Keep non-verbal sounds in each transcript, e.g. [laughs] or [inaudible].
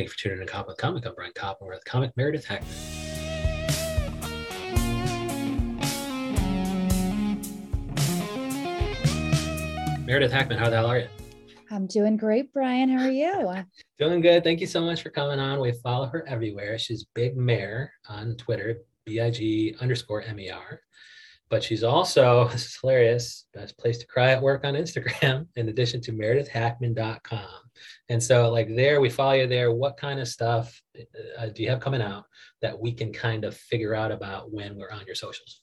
Thank you for tuning in to Cop with Comic. I'm Brian Kopp, and we're with comic Meredith Hackman. Meredith Hackman, how the hell are you? I'm doing great, Brian. How are you? [laughs] Doing good. Thank you so much for coming on. We follow her everywhere. She's Big Mare on Twitter, B I G underscore M E R. But she's also, [laughs] this is hilarious, best place to cry at work on Instagram, in addition to meredithhackman.com. And so, like, there, we follow you there. What kind of stuff uh, do you have coming out that we can kind of figure out about when we're on your socials?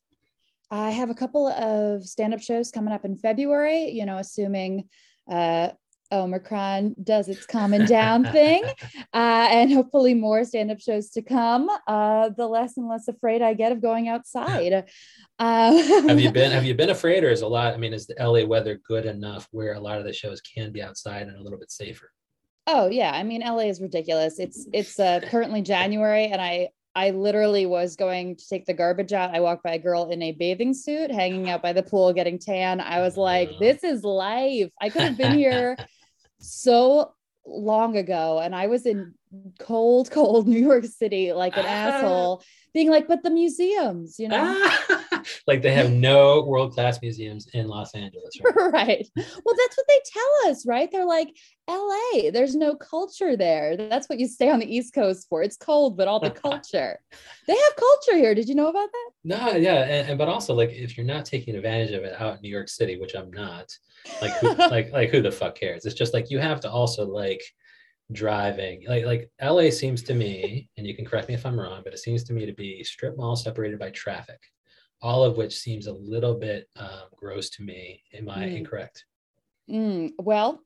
I have a couple of stand up shows coming up in February, you know, assuming uh, Omicron does its calming down thing, [laughs] uh, and hopefully more stand up shows to come. Uh, the less and less afraid I get of going outside. Uh, [laughs] have you been Have [laughs] you been afraid, or is a lot? I mean, is the LA weather good enough where a lot of the shows can be outside and a little bit safer? Oh yeah, I mean LA is ridiculous. It's it's uh, currently January, and I I literally was going to take the garbage out. I walked by a girl in a bathing suit hanging out by the pool getting tan. I was like, this is life. I could have been here so long ago and I was in cold, cold [laughs] New York City like an [laughs] asshole, being like, but the museums, you know? [laughs] like they have [laughs] no world class museums in Los Angeles. Right? [laughs] right. Well, that's what they tell us, right? They're like, LA, there's no culture there. That's what you stay on the East Coast for. It's cold, but all the [laughs] culture. they have culture here. Did you know about that? No, yeah. And, and, but also like if you're not taking advantage of it out in New York City, which I'm not, like who, like like who the fuck cares? It's just like you have to also like driving like like LA seems to me, and you can correct me if I'm wrong, but it seems to me to be strip mall separated by traffic all of which seems a little bit um, gross to me. Am I mm. incorrect? Mm, well,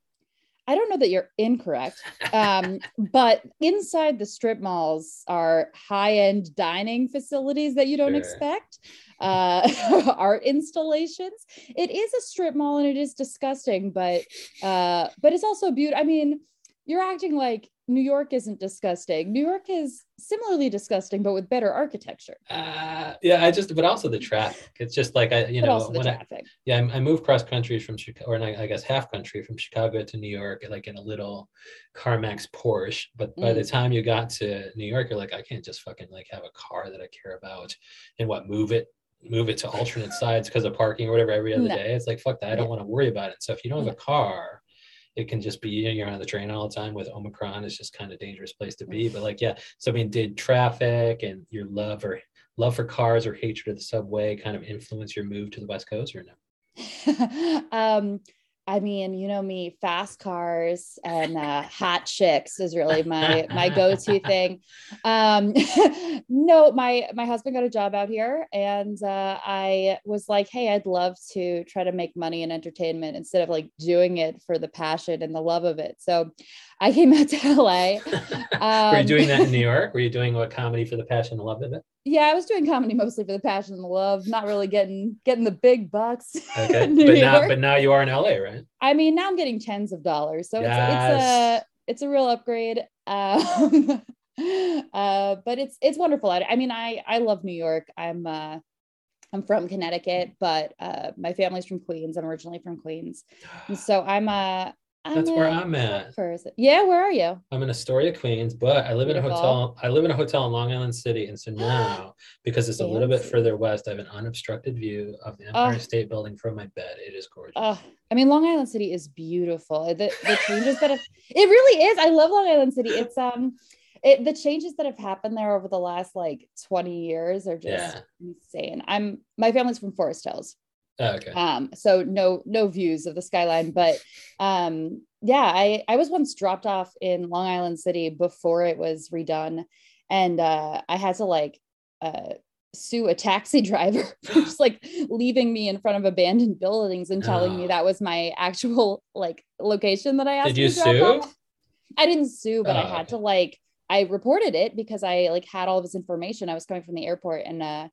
I don't know that you're incorrect, um, [laughs] but inside the strip malls are high end dining facilities that you don't sure. expect, uh, [laughs] art installations. It is a strip mall and it is disgusting, but uh, but it's also beautiful. I mean, you're acting like New York isn't disgusting. New York is similarly disgusting, but with better architecture. Uh, yeah, I just, but also the traffic. It's just like I, you but know, when I, yeah, I, I, moved cross country from Chicago, or I guess half country from Chicago to New York, like in a little CarMax Porsche. But by mm. the time you got to New York, you're like, I can't just fucking like have a car that I care about and what move it move it to alternate sides because of parking or whatever every other no. day. It's like fuck that. I don't want to worry about it. So if you don't have a car it can just be you're on the train all the time with omicron it's just kind of dangerous place to be but like yeah so i mean did traffic and your love or love for cars or hatred of the subway kind of influence your move to the west coast or no? [laughs] Um I mean, you know me, fast cars and uh, hot chicks is really my my go-to thing. Um, [laughs] no, my my husband got a job out here, and uh, I was like, hey, I'd love to try to make money in entertainment instead of like doing it for the passion and the love of it. So, I came out to [laughs] LA. Um, Were you doing that in New York? Were you doing what comedy for the passion and love of it? yeah, I was doing comedy mostly for the passion and the love, not really getting getting the big bucks. [laughs] Okay, but now but now you are in LA, right? I mean, now I'm getting tens of dollars, so yes. it's, it's a it's a real upgrade. Um, [laughs] uh, but it's it's wonderful. I, I mean, I I love New York. I'm uh, I'm from Connecticut, but uh, my family's from Queens. I'm originally from Queens, and so I'm uh that's where I'm at. Person. Yeah, where are you? I'm in Astoria, Queens, but I live Beautiful. in a hotel. I live in a hotel in Long Island City, and so [gasps] now because it's a little bit further west, I have an unobstructed view of the Empire State Building from my bed. It is gorgeous. I mean, Long Island City is beautiful. The, the changes that have, it really is. I love Long Island City. It's um, it the changes that have happened there over the last like 20 years are just yeah. insane. I'm my family's from Forest Hills. Oh, okay. Um, so no no views of the skyline, but um, yeah, I I was once dropped off in Long Island City before it was redone, and uh, I had to like uh, sue a taxi [laughs] driver for just like leaving me in front of abandoned buildings and telling oh. me that was my actual like location that I asked. Did you sue? Off. I didn't sue, but oh, I had okay. to like I reported it because I like had all of his information. I was coming from the airport and uh and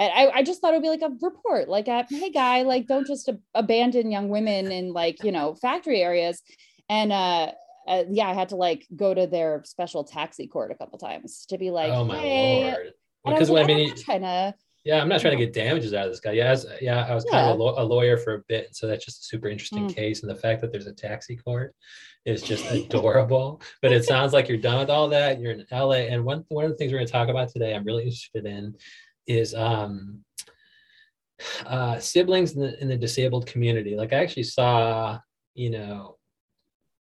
I, I just thought it would be like a report, like, a, hey, guy, like, don't just abandon young women in like, you know, factory areas. And uh, uh, yeah, I had to like go to their special taxi court a couple times to be like, oh my hey. lord. Because well, like, I mean, trying to Yeah, I'm not trying to get damages out of this guy. Yeah, I was, yeah, I was kind of a, a, lawyer for a bit, so that's just a super interesting mm. case. And the fact that there's a taxi court is just [laughs] adorable. but it [laughs] sounds like you're done with all that. You're in LA, and one one of the things we're going to talk about today, I'm really interested in, is um, uh, siblings in the, in the disabled community. Like I actually saw, you know,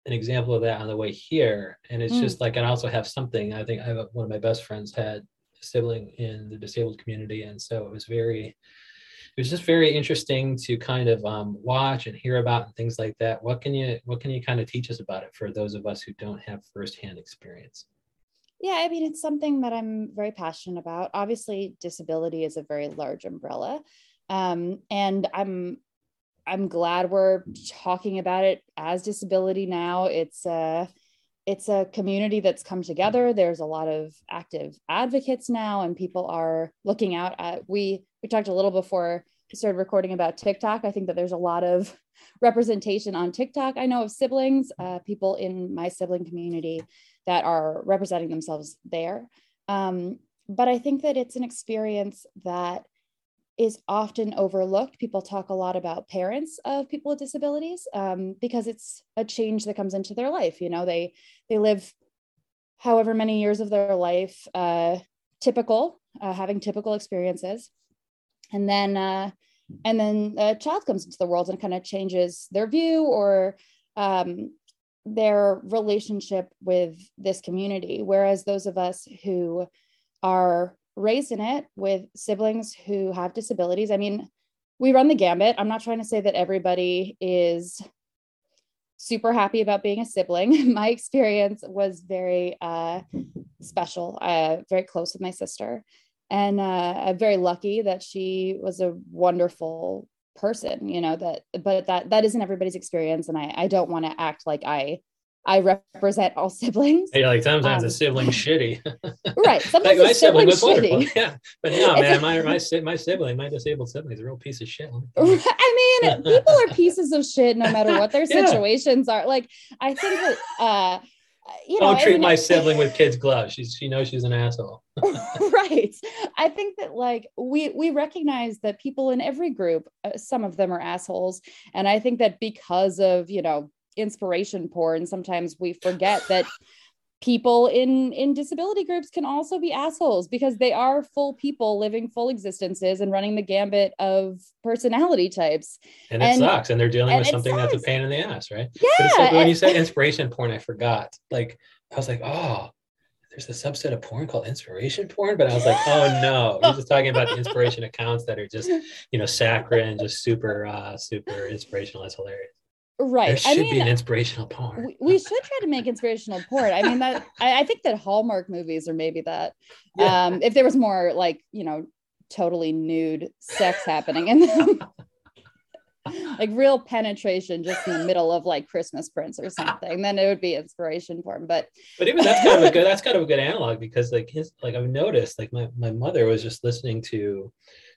an example of that on the way here, and it's mm. just like, and I also have something. I think I have a, one of my best friends had a sibling in the disabled community. And so it was very, it was just very interesting to kind of um, watch and hear about and things like that. What can you, what can you kind of teach us about it for those of us who don't have firsthand experience? Yeah, I mean, it's something that I'm very passionate about. Obviously, disability is a very large umbrella. Um, and I'm I'm glad we're talking about it as disability now. It's a it's a community that's come together there's a lot of active advocates now and people are looking out at we we talked a little before we started recording about tiktok i think that there's a lot of [laughs] representation on tiktok i know of siblings uh, people in my sibling community that are representing themselves there um, but i think that it's an experience that is often overlooked. People talk a lot about parents of people with disabilities um, because it's a change that comes into their life. You know, they they live however many years of their life, uh, typical, uh, having typical experiences, and then uh, and then a child comes into the world and kind of changes their view or um, their relationship with this community. Whereas those of us who are raised in it with siblings who have disabilities. I mean, we run the gambit. I'm not trying to say that everybody is super happy about being a sibling. [laughs] my experience was very uh, special, uh, very close with my sister. And uh, I'm very lucky that she was a wonderful person, you know, that, but that, that isn't everybody's experience. And I, I don't want to act like I I represent all [laughs] siblings. yeah like sometimes um, [laughs] a sibling shitty. right. Sometimes [laughs] like my sibling, was shitty. wonderful. Yeah. But no, man, my, my, my sibling, my disabled sibling is a real piece of shit. I mean, people are pieces of shit no matter what their situations are. Like, I think that, uh, you know, don't treat I mean, my sibling with kids' gloves. She's she knows she's an asshole. [laughs] [laughs] right. I think that like we we recognize that people in every group, uh, some of them are assholes, and I think that because of you know inspiration porn sometimes we forget that people in in disability groups can also be assholes because they are full people living full existences and running the gambit of personality types. And it and, sucks and they're dealing and with something that's a pain in the ass right? Yeah like when you say [laughs] inspiration porn i forgot. Like i was like oh there's a subset of porn called inspiration porn, but I was like, oh no, he's just talking about the inspiration accounts that are just, you know, saccharine, just super, uh, super inspirational. That's hilarious. Right. There should I mean, be an inspirational porn. we, we, should try to make inspirational porn. I mean, that I, I, think that Hallmark movies are maybe that. [laughs] Yeah. Um, if there was more like, you know, totally nude sex happening in them. [laughs] like real penetration just in the middle of like Christmas prints or something, then it would be inspiration porn. But but even that's kind of a good that's kind of a good analog because like his like I've noticed like my, my mother was just listening to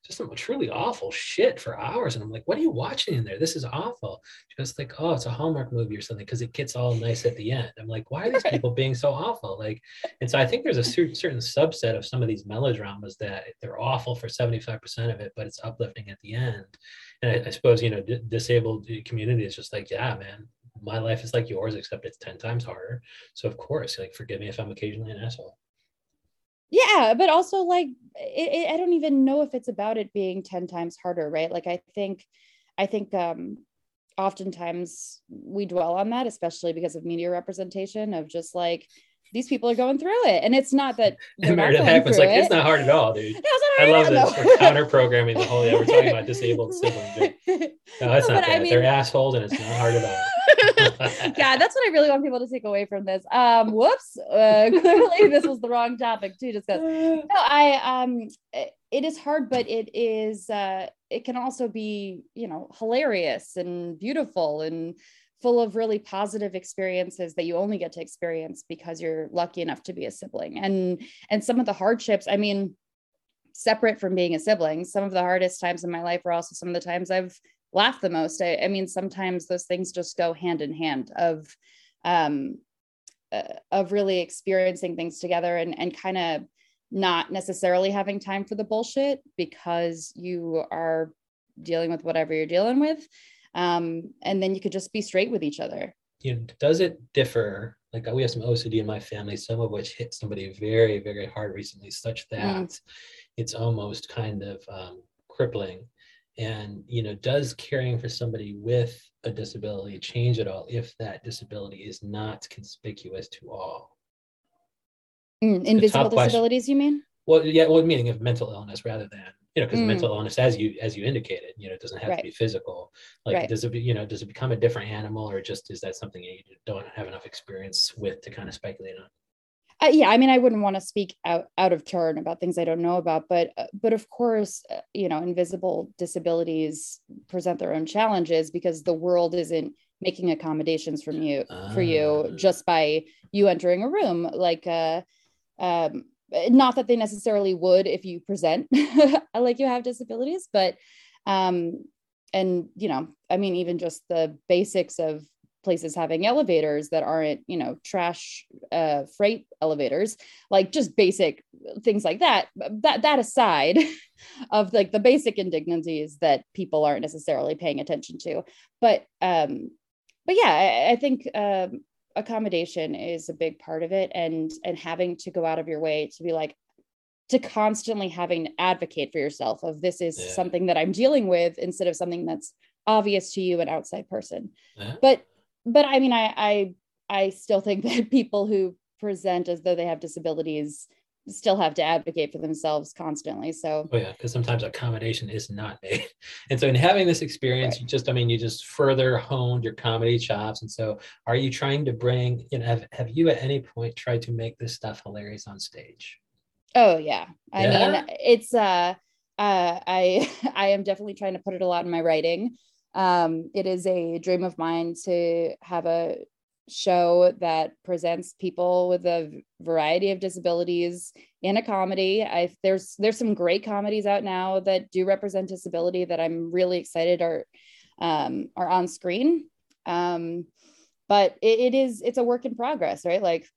just some truly awful shit for hours. And I'm like, what are you watching in there? This is awful. She goes like, oh, it's a Hallmark movie or something because it gets all nice at the end. I'm like, why are these people being so awful? Like, and so I think there's a certain subset of some of these melodramas that they're awful for 75% of it, but it's uplifting at the end. And I, I suppose, you know, d- disabled community is just like, yeah, man, my life is like yours, except it's 10 times harder. So of course, like, forgive me if I'm occasionally an asshole yeah but also like it, it, i don't even know if it's about it being 10 times harder right like i think i think um oftentimes we dwell on that especially because of media representation of just like these people are going through it and it's not that [laughs] not it happens like it. it's not hard at all dude [laughs] i love this we're counter programming the whole yeah we're talking about disabled [laughs] siblings no it's not but bad I mean, they're assholes and it's not hard at all yeah, that's what I really want people to take away from this. Um, whoops, uh, clearly this was the wrong topic to discuss. No, I um, it is hard, but it is. Uh, it can also be, you know, hilarious and beautiful and full of really positive experiences that you only get to experience because you're lucky enough to be a sibling. And and some of the hardships, I mean, separate from being a sibling, some of the hardest times in my life are also some of the times I've laugh the most. I, I mean, sometimes those things just go hand in hand of um, uh, of really experiencing things together and and kind of not necessarily having time for the bullshit because you are dealing with whatever you're dealing with um, and then you could just be straight with each other you know, does it differ like we have some ocd in my family some of which hit somebody very very hard recently such that mm. it's almost kind of um, crippling and you know does caring for somebody with a disability change at all if that disability is not conspicuous to all mm, invisible disabilities question. you mean well yeah well meaning of mental illness rather than you know because mm. mental illness as you as you indicated you know it doesn't have right. to be physical like right. does it be, you know does it become a different animal or just is that something you don't have enough experience with to kind of speculate on uh, yeah i mean i wouldn't want to speak out out of turn about things i don't know about but uh, but of course uh, you know invisible disabilities present their own challenges because the world isn't making accommodations from you for you ah. just by you entering a room like uh um not that they necessarily would if you present [laughs] like you have disabilities but um and you know i mean even just the basics of places having elevators that aren't you know trash uh, freight elevators like just basic things like that that that aside [laughs] of like the basic indignities that people aren't necessarily paying attention to. But um but yeah i, I think um accommodation is a big part of it and and having to go out of your way to be like to constantly having to advocate for yourself of this is yeah. something that i'm dealing with instead of something that's obvious to you an outside person yeah. but but I mean, I, I, I still think [laughs] that people who present as though they have disabilities still have to advocate for themselves constantly. So, oh yeah, because sometimes accommodation is not [laughs] made. And so, in having this experience, right. you just, I mean, you just further honed your comedy chops. And so, are you trying to bring, you know, have, have you at any point tried to make this stuff hilarious on stage? Oh yeah, I yeah? mean, it's uh, uh, I [laughs] I am definitely trying to put it a lot in my writing. Um, it is a dream of mine to have a show that presents people with a variety of disabilities in a comedy. I there's there's some great comedies out now that do represent disability that I'm really excited are um, are on screen. Um, but it, it is it's a work in progress, right? Like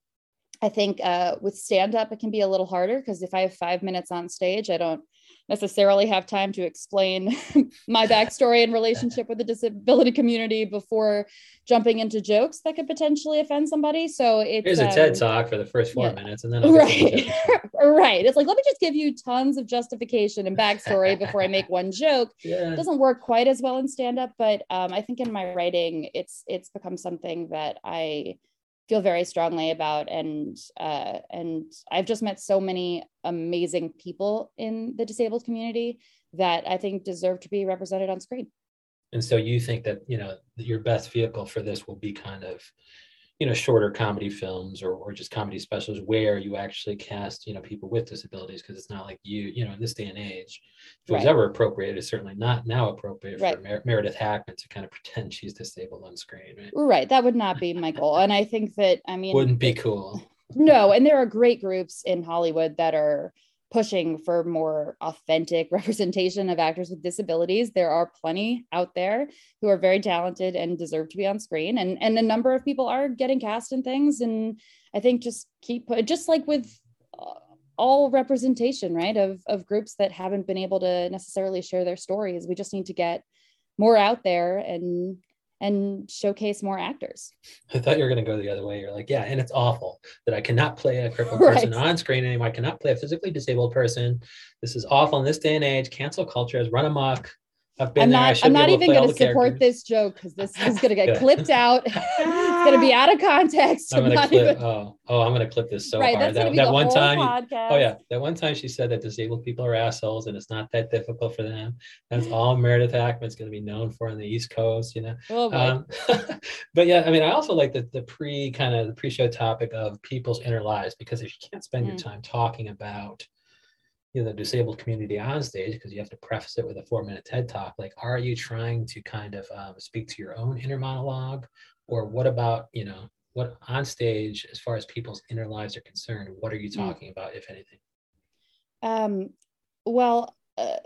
I think uh, with stand up, it can be a little harder because if I have five minutes on stage, I don't necessarily have time to explain [laughs] my backstory and relationship with the disability community before jumping into jokes that could potentially offend somebody. So it's here's a um, TED talk for the first four yeah. minutes, and then right, [laughs] right. It's like let me just give you tons of justification and backstory before I make one joke. [laughs] Yeah. It doesn't work quite as well in stand up, but um, I think in my writing, it's it's become something that I feel very strongly about and uh, and i've just met so many amazing people in the disabled community that i think deserve to be represented on screen. And so you think that you know your best vehicle for this will be kind of you know shorter comedy films or, or just comedy specials where you actually cast you know people with disabilities because it's not like you you know in this day and age if it was right. ever appropriate it's certainly not now appropriate right. for Mer- meredith hackman to kind of pretend she's disabled on screen right? right that would not be my goal and i think that i mean wouldn't be cool [laughs] no and there are great groups in hollywood that are pushing for more authentic [laughs] representation of actors with disabilities. There are plenty out there who are very talented and deserve to be on screen, and and a number of people are getting cast in things. And I think just keep just like with all representation, right, of of groups that haven't been able to necessarily share their stories. We just need to get more out there and and showcase more actors. I thought you were going to go the other way. You're like, yeah, and it's awful that I cannot play a crippled [laughs] right. person on screen anymore. I cannot play a physically disabled person. This is awful in this day and age. Cancel culture has run amok. I've been I'm there. Not, I'm not even going to support this joke because this is going to get [laughs] clipped out. [laughs] it's going to be out of context. I'm, I'm going to clip. Even... Oh, oh, I'm going to clip this so right, hard. That, that one time. Podcast. Oh yeah, that one time she said that disabled people are assholes and it's not that difficult for them. That's [laughs] all Meredith Hackman's going to be known for on the East Coast. You know. Oh, um, but yeah, I mean, I also like the the pre kind of the pre-show topic of people's inner lives because if you can't spend mm. your time talking about you know the disabled community on stage because you have to preface it with a four minute ted talk like are you trying to kind of um, speak to your own inner monologue? Or what about you know what on stage as far as people's inner lives are concerned what are you hmm. talking about if anything? Um well uh,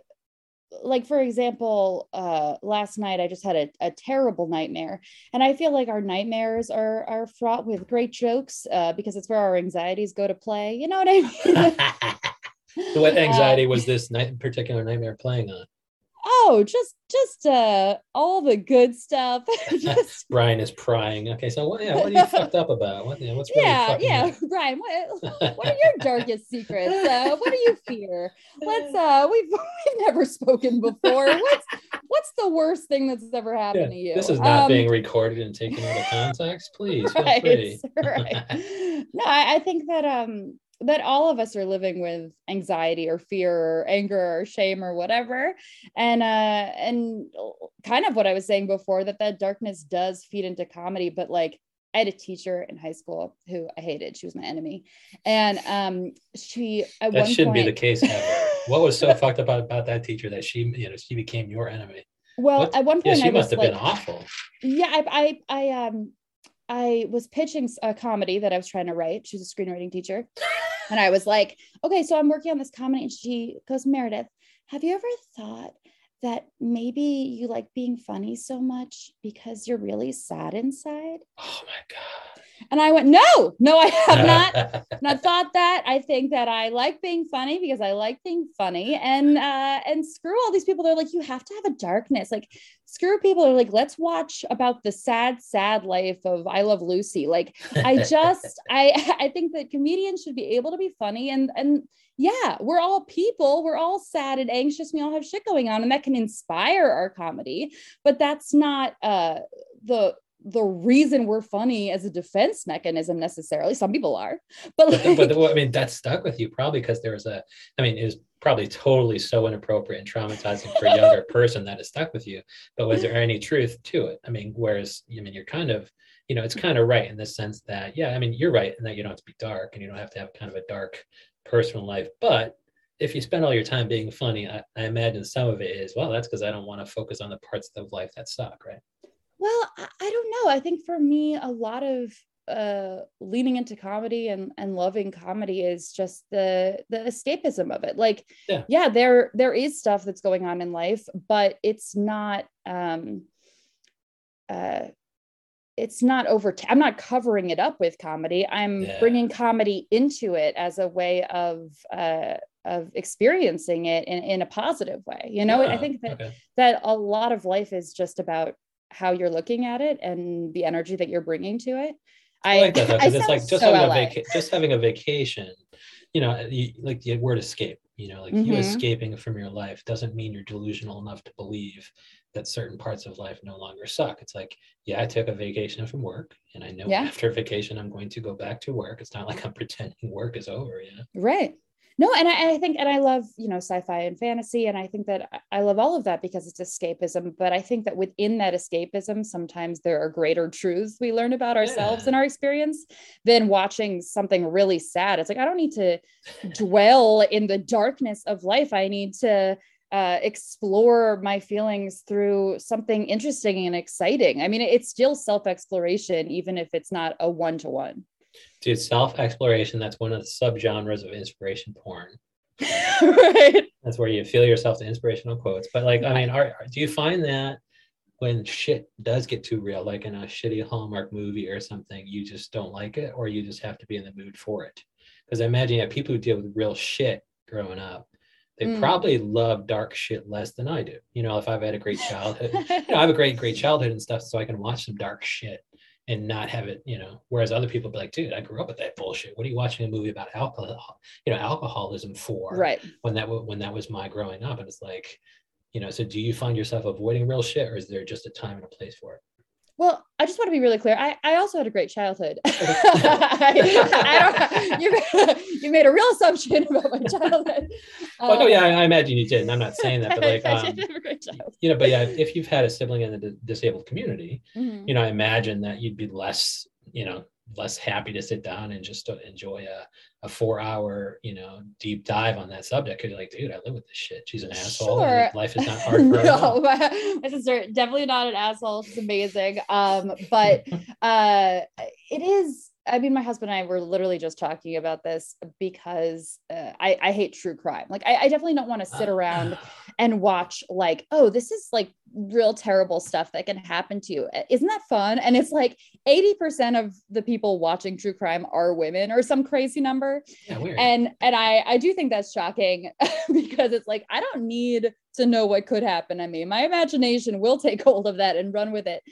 like for example uh last night i just had a, a terrible nightmare. And i feel like our nightmares are are fraught with great jokes uh because it's where our anxieties go to play. You know what i [laughs] mean [laughs] So what anxiety was this night particular nightmare playing on? oh just just uh all the good stuff. [laughs] Just... [laughs] brian is prying. Okay so what yeah what are you fucked up about? What, yeah, what's really yeah yeah up? [laughs] brian what, what are your darkest secrets uh? What do you fear? Let's uh we've we've never spoken before. What's what's the worst thing that's ever happened yeah, to you? this is not um, being recorded and taken out of context. Please feel right, free. right. no I, I think that um that all of us are living with anxiety or fear or anger or shame or whatever and uh and kind of what i was saying before that that darkness does feed into comedy but like I had a teacher in high school who I hated. She was my enemy, and um, she at that shouldn't point, be the case ever. [laughs] what was so fucked up about, about that teacher that she, you know, she became your enemy? Well, what? at one point, yeah, she I must have like, been awful. Yeah, I, I, I, um, I was pitching a comedy that I was trying to write. She's a screenwriting teacher. And I was like, okay, so I'm working on this comedy. And she goes, Meredith, have you ever thought that maybe you like being funny so much because you're really sad inside? Oh my God. And I went, no, no, I have not, [laughs] not thought that. I think that I like being funny because I like being funny. And uh, and screw all these people. They're like, you have to have a darkness. Like, screw people are like, let's watch about the sad, sad life of I Love Lucy. Like, I [laughs] just, I I think that comedians should be able to be funny and and yeah, we're all people. We're all sad and anxious. We all have shit going on, and that can inspire our comedy. But that's not uh, the the reason we're funny as a defense mechanism necessarily. Some people are, but, like, but, but I mean, that stuck with you probably because there was a, I mean, it was probably totally so inappropriate and traumatizing for a younger [laughs] person that it stuck with you. But was there any truth to it? I mean, whereas, I mean, you're kind of, you know, it's kind of right in the sense that, yeah, I mean, you're right in that you don't have to be dark and you don't have to have kind of a dark personal life. But if you spend all your time being funny, I, I imagine some of it is, well, that's because I don't want to focus on the parts of life that suck, right? Well, I, I don't know. I think for me, a lot of uh leaning into comedy and and loving comedy is just the the escapism of it like yeah. yeah there there is stuff that's going on in life but it's not um uh it's not over t- i'm not covering it up with comedy i'm yeah. bringing comedy into it as a way of uh of experiencing it in, in a positive way you know yeah. i think that okay. that a lot of life is just about how you're looking at it and the energy that you're bringing to it. I, I like that because it's like just so having LA. a vaca- just having a vacation. You know, you, like the word escape. You know, like mm-hmm. you escaping from your life doesn't mean you're delusional enough to believe that certain parts of life no longer suck. It's like, yeah, I took a vacation from work, and I know yeah. after vacation I'm going to go back to work. It's not like I'm [laughs] pretending work is over. You know, right? No and I, I, think and i love you know sci-fi and fantasy and i think that i love all of that because it's escapism but i think that within that escapism sometimes there are greater truths we learn about ourselves yeah. and our experience than watching something really sad it's like i don't need to dwell in the darkness of life i need to uh, explore my feelings through something interesting and exciting. I mean, it's still self exploration, even if it's not a one to one. Dude, self exploration, that's one of the subgenres of inspiration porn. [laughs] right. That's where you feel yourself to inspirational quotes. But like, I mean, are, do you find that when shit does get too real, like in a shitty Hallmark movie or something, you just don't like it, or you just have to be in the mood for it? Because I imagine yeah, people who deal with real shit growing up, they mm. probably love dark shit less than I do. You know, if I've had a great childhood, [laughs] you know, I have a great, great childhood and stuff, so I can watch some dark shit and not have it, you know, whereas other people be like, dude, I grew up with that bullshit. What are you watching a movie about alcohol, you know, alcoholism for? Right. When that when that was my growing up. And it's like, you know, so do you find yourself avoiding real shit or is there just a time and a place for it? Well, I just want to be really clear. I, I also had a great childhood. [laughs] [laughs] I, I you, you made a real assumption about my childhood. well, no, yeah, I, I, imagine you did. And I'm not saying that, but [laughs] like, um, you know, but yeah, if you've had a sibling in the disabled community, mm-hmm. you know, I imagine that you'd be less, you know, less happy to sit down and just enjoy a, a four hour, you know, deep dive on that subject. Cause you're like, dude, I live with this shit. She's an asshole. Sure. Life is not [laughs] hard for her. no, my sister definitely not an asshole. She's amazing. Um, but [laughs] uh, it is I mean, my husband and I were literally just talking about this because uh, I, I hate true crime. Like, I, I definitely don't want to sit around [sighs] and watch, like, oh, this is like real terrible stuff that can happen to you. Isn't that fun? And it's like 80% of the people watching true crime are women or some crazy number. Yeah. And and I, I do think that's shocking [laughs] because it's like, I don't need to know what could happen to me. My imagination will take hold of that and run with it.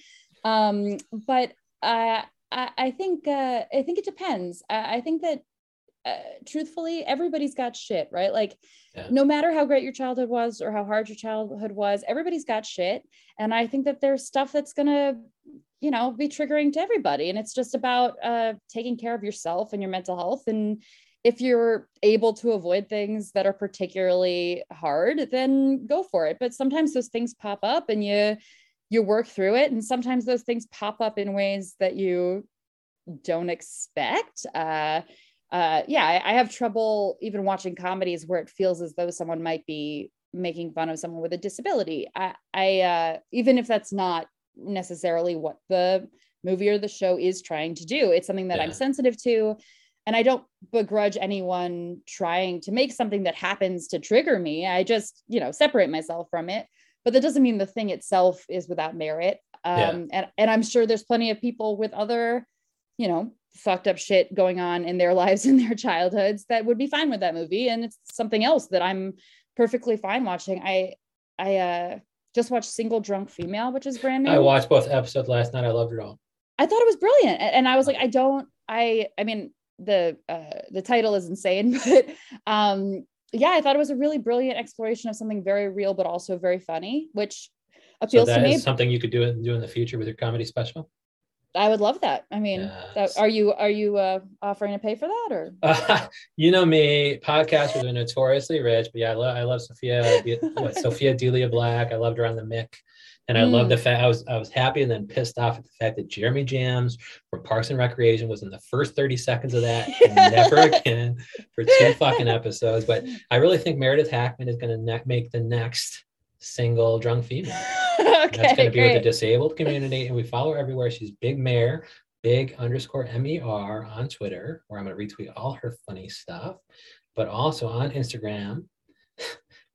Um, but uh, I, I think uh, I think it depends. I, I think that uh, truthfully, everybody's got shit, right? Like, yeah. no matter how great your childhood was or how hard your childhood was, everybody's got shit. And I think that there's stuff that's gonna, you know, be triggering to everybody. And it's just about uh, taking care of yourself and your mental health. And if you're able to avoid things that are particularly hard, then go for it. But sometimes those things pop up, and you you work through it. And sometimes those things pop up in ways that you don't expect. Uh, uh, yeah I, I, have trouble even watching comedies where it feels as though someone might be making fun of someone with a disability. I, I uh, even if that's not necessarily what the movie or the show is trying to do it's something that yeah. i'm sensitive to. And i don't begrudge anyone trying to make something that happens to trigger me. I just you know separate myself from it but that doesn't mean the thing itself is without merit. Um, yeah. and, and I'm sure there's plenty of people with other, you know, fucked up shit going on in their [laughs] lives in their childhoods that would be fine with that movie. And it's something else that I'm perfectly fine watching. I, I, uh, just watched Single Drunk Female, which is brand new. I watched both episodes last night. I loved it all. I thought it was brilliant. And I was like, I don't, I, I mean, the, uh, the title is insane, [laughs] but, um, yeah, I thought it was a really brilliant exploration of something very real, but also very funny, which appeals so to me. something you could do in, do in the future with your comedy special. I would love that. I mean, yes. that, are you are you uh, offering to pay for that or? Uh, [laughs] you know me, podcasters are notoriously rich, but yeah, I love I love Sophia what, [laughs] Sophia Delia Black. I loved her on the Mick. And I mm. love the fact I was I was happy and then pissed off at the fact that Jeremy Jahns from Parks and Recreation was in the first 30 seconds of that and [laughs] never again for two fucking episodes. But I really think Meredith Hackman is going to ne- make the next single drunk female. [laughs] okay, That's going to be great. with the disabled community, and we follow her everywhere. She's Big Mare, big underscore mer on Twitter, where I'm going to retweet all her funny stuff, but also on Instagram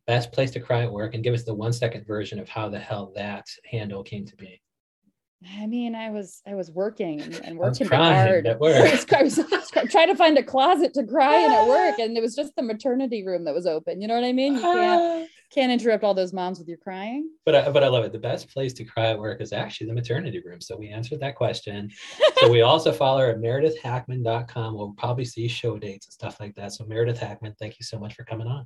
best place to cry at work and give us the one second version of how the hell that handle came to be. I mean, I was I was working and working hard. At work. [laughs] I, was, I, was, I was trying to find a closet to cry in at work, and it was just the maternity room that was open. You know what I mean? You can't ah. can't interrupt all those moms with your crying. But I, but I love it. The best place to cry at work is actually the maternity room. So we answered that question. so we [laughs] also follow her at meredithhackman.com. We'll probably see show dates and stuff like that. So Meredith Hackman, thank you so much for coming on.